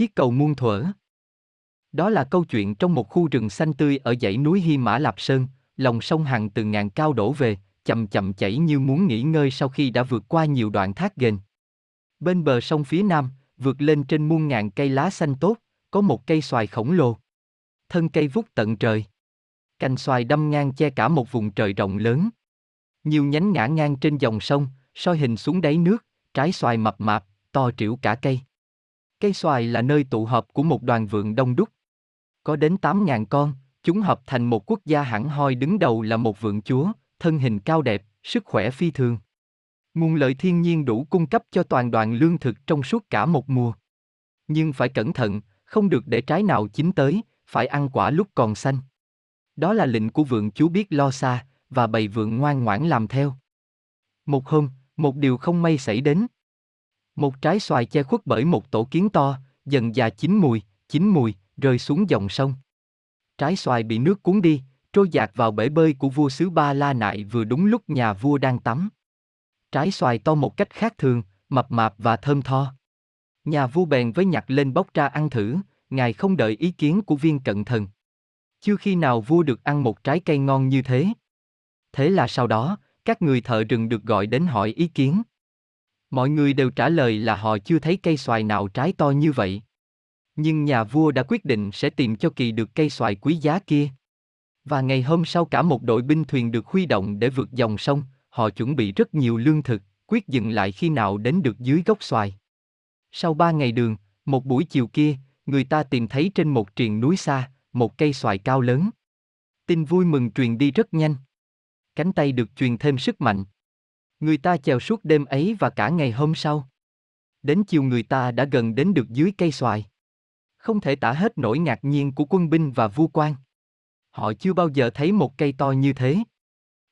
chiếc cầu muôn thuở. Đó là câu chuyện trong một khu rừng xanh tươi ở dãy núi Hy Mã Lạp Sơn, lòng sông Hằng từ ngàn cao đổ về, chậm chậm chảy như muốn nghỉ ngơi sau khi đã vượt qua nhiều đoạn thác ghềnh. Bên bờ sông phía nam, vượt lên trên muôn ngàn cây lá xanh tốt, có một cây xoài khổng lồ. Thân cây vút tận trời. Cành xoài đâm ngang che cả một vùng trời rộng lớn. Nhiều nhánh ngã ngang trên dòng sông, soi hình xuống đáy nước, trái xoài mập mạp, to trĩu cả cây. Cây xoài là nơi tụ họp của một đoàn vượng đông đúc. Có đến 8.000 con, chúng hợp thành một quốc gia hẳn hoi đứng đầu là một vượng chúa, thân hình cao đẹp, sức khỏe phi thường. Nguồn lợi thiên nhiên đủ cung cấp cho toàn đoàn lương thực trong suốt cả một mùa. Nhưng phải cẩn thận, không được để trái nào chín tới, phải ăn quả lúc còn xanh. Đó là lệnh của vượng chúa biết lo xa, và bầy vượng ngoan ngoãn làm theo. Một hôm, một điều không may xảy đến. Một trái xoài che khuất bởi một tổ kiến to, dần già chín mùi, chín mùi, rơi xuống dòng sông. Trái xoài bị nước cuốn đi, trôi dạt vào bể bơi của vua xứ Ba La Nại vừa đúng lúc nhà vua đang tắm. Trái xoài to một cách khác thường, mập mạp và thơm tho. Nhà vua bèn với nhặt lên bóc ra ăn thử, ngài không đợi ý kiến của viên cận thần. Chưa khi nào vua được ăn một trái cây ngon như thế. Thế là sau đó, các người thợ rừng được gọi đến hỏi ý kiến. Mọi người đều trả lời là họ chưa thấy cây xoài nào trái to như vậy. Nhưng nhà vua đã quyết định sẽ tìm cho kỳ được cây xoài quý giá kia. Và ngày hôm sau cả một đội binh thuyền được huy động để vượt dòng sông, họ chuẩn bị rất nhiều lương thực, quyết dừng lại khi nào đến được dưới gốc xoài. Sau ba ngày đường, một buổi chiều kia, người ta tìm thấy trên một triền núi xa, một cây xoài cao lớn. Tin vui mừng truyền đi rất nhanh. Cánh tay được truyền thêm sức mạnh. Người ta chèo suốt đêm ấy và cả ngày hôm sau. Đến chiều người ta đã gần đến được dưới cây xoài. Không thể tả hết nỗi ngạc nhiên của quân binh và vua quan. Họ chưa bao giờ thấy một cây to như thế.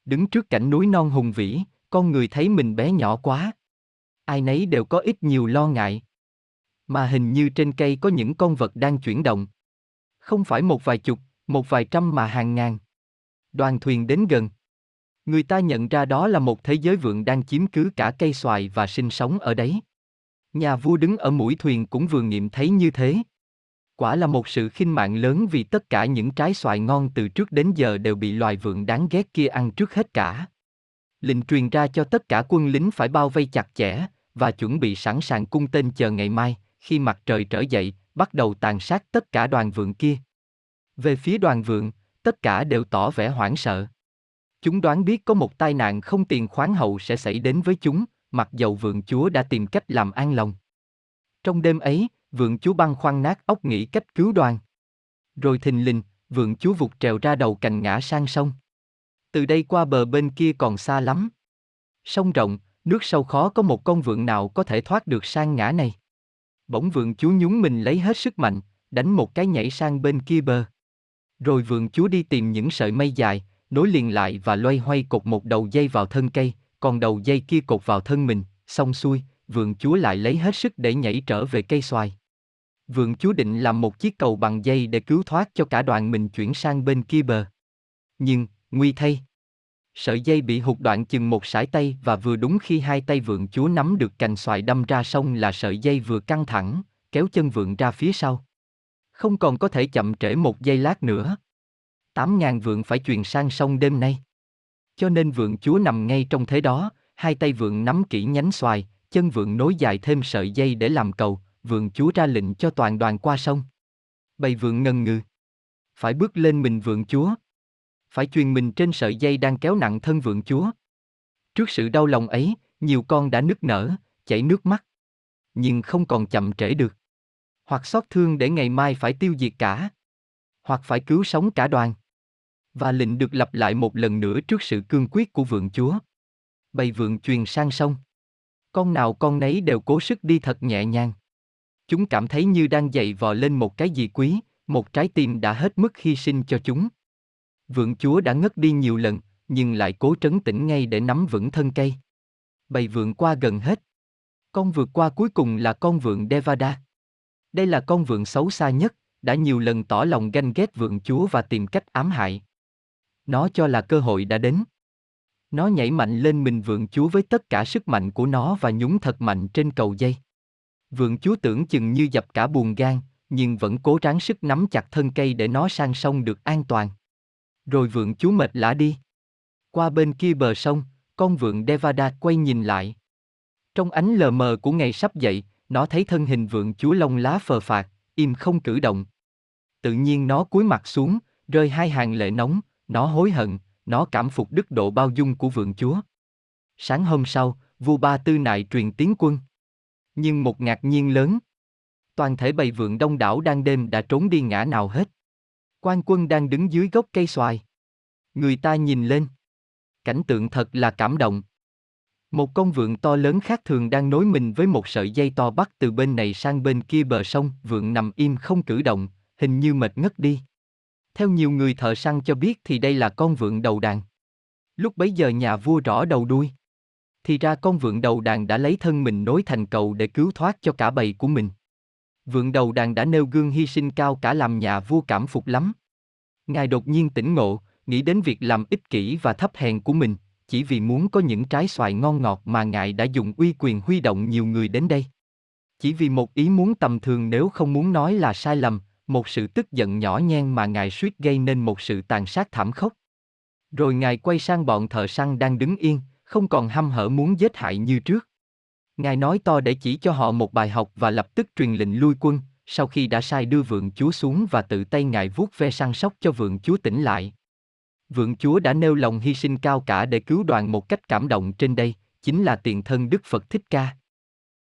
Đứng trước cảnh núi non hùng vĩ, con người thấy mình bé nhỏ quá. Ai nấy đều có ít nhiều lo ngại. Mà hình như trên cây có những con vật đang chuyển động. Không phải một vài chục, một vài trăm mà hàng ngàn. Đoàn thuyền đến gần. Người ta nhận ra đó là một thế giới vượng đang chiếm cứ cả cây xoài và sinh sống ở đấy. Nhà vua đứng ở mũi thuyền cũng vừa nghiệm thấy như thế. Quả là một sự khinh mạng lớn vì tất cả những trái xoài ngon từ trước đến giờ đều bị loài vượng đáng ghét kia ăn trước hết cả. Lệnh truyền ra cho tất cả quân lính phải bao vây chặt chẽ, và chuẩn bị sẵn sàng cung tên chờ ngày mai, khi mặt trời trở dậy, bắt đầu tàn sát tất cả đoàn vượng kia. Về phía đoàn vượng, tất cả đều tỏ vẻ hoảng sợ. Chúng đoán biết có một tai nạn không tiền khoáng hậu sẽ xảy đến với chúng, mặc dầu vượng chúa đã tìm cách làm an lòng. Trong đêm ấy, vượng chúa băng khoăn nát óc nghĩ cách cứu đoàn. Rồi thình lình, vượng chúa vụt trèo ra đầu cành ngã sang sông. Từ đây qua bờ bên kia còn xa lắm. Sông rộng, nước sâu khó có một con vượng nào có thể thoát được sang ngã này. Bỗng vượng chúa nhún mình lấy hết sức mạnh, đánh một cái nhảy sang bên kia bờ. Rồi vượng chúa đi tìm những sợi mây dài, nối liền lại và loay hoay cột một đầu dây vào thân cây, còn đầu dây kia cột vào thân mình, xong xuôi, vượng chúa lại lấy hết sức để nhảy trở về cây xoài. Vượng chúa định làm một chiếc cầu bằng dây để cứu thoát cho cả đoàn mình chuyển sang bên kia bờ. Nhưng, nguy thay. Sợi dây bị hụt đoạn chừng một sải tay và vừa đúng khi hai tay vượng chúa nắm được cành xoài đâm ra sông là sợi dây vừa căng thẳng, kéo chân vượng ra phía sau. Không còn có thể chậm trễ một giây lát nữa. Tám ngàn vượng phải truyền sang sông đêm nay. Cho nên vượng chúa nằm ngay trong thế đó, hai tay vượng nắm kỹ nhánh xoài, chân vượng nối dài thêm sợi dây để làm cầu, vượng chúa ra lệnh cho toàn đoàn qua sông. Bầy vượng ngần ngừ. Phải bước lên mình vượng chúa. Phải truyền mình trên sợi dây đang kéo nặng thân vượng chúa. Trước sự đau lòng ấy, nhiều con đã nức nở, chảy nước mắt. Nhưng không còn chậm trễ được. Hoặc xót thương để ngày mai phải tiêu diệt cả. Hoặc phải cứu sống cả đoàn. Và lệnh được lặp lại một lần nữa trước sự cương quyết của vượng chúa. Bầy vượng truyền sang sông. Con nào con nấy đều cố sức đi thật nhẹ nhàng. Chúng cảm thấy như đang dậy vò lên một cái gì quý, một trái tim đã hết mức hy sinh cho chúng. Vượng chúa đã ngất đi nhiều lần, nhưng lại cố trấn tĩnh ngay để nắm vững thân cây. Bầy vượng qua gần hết. Con vượt qua cuối cùng là con vượng Devada. Đây là con vượng xấu xa nhất, đã nhiều lần tỏ lòng ganh ghét vượng chúa và tìm cách ám hại. Nó cho là cơ hội đã đến. Nó nhảy mạnh lên mình vượng chúa với tất cả sức mạnh của nó và nhúng thật mạnh trên cầu dây. Vượng chúa tưởng chừng như dập cả buồn gan, nhưng vẫn cố ráng sức nắm chặt thân cây để nó sang sông được an toàn. Rồi vượng chúa mệt lả đi. Qua bên kia bờ sông, con vượng Devada quay nhìn lại. Trong ánh lờ mờ của ngày sắp dậy, nó thấy thân hình vượng chúa lông lá phờ phạc, im không cử động. Tự nhiên nó cúi mặt xuống, rơi hai hàng lệ nóng, nó hối hận, nó cảm phục đức độ bao dung của vượng chúa. Sáng hôm sau, vua ba tư nại truyền tiến quân. Nhưng một ngạc nhiên lớn. Toàn thể bầy vượng đông đảo đang đêm đã trốn đi ngã nào hết. Quan quân đang đứng dưới gốc cây xoài. Người ta nhìn lên. Cảnh tượng thật là cảm động. Một con vượng to lớn khác thường đang nối mình với một sợi dây to bắt từ bên này sang bên kia bờ sông, vượng nằm im không cử động, hình như mệt ngất đi. Theo nhiều người thợ săn cho biết thì đây là con vượn đầu đàn. Lúc bấy giờ nhà vua rõ đầu đuôi. Thì ra con vượn đầu đàn đã lấy thân mình nối thành cầu để cứu thoát cho cả bầy của mình. Vượn đầu đàn đã nêu gương hy sinh cao cả làm nhà vua cảm phục lắm. Ngài đột nhiên tỉnh ngộ, nghĩ đến việc làm ích kỷ và thấp hèn của mình, chỉ vì muốn có những trái xoài ngon ngọt mà ngài đã dùng uy quyền huy động nhiều người đến đây. Chỉ vì một ý muốn tầm thường nếu không muốn nói là sai lầm, một sự tức giận nhỏ nhen mà ngài suýt gây nên một sự tàn sát thảm khốc. Rồi ngài quay sang bọn thợ săn đang đứng yên, không còn hăm hở muốn giết hại như trước. Ngài nói to để chỉ cho họ một bài học và lập tức truyền lệnh lui quân, sau khi đã sai đưa vượng chúa xuống và tự tay ngài vuốt ve săn sóc cho vượng chúa tỉnh lại. Vượng chúa đã nêu lòng hy sinh cao cả để cứu đoàn một cách cảm động trên đây, chính là tiền thân Đức Phật Thích Ca.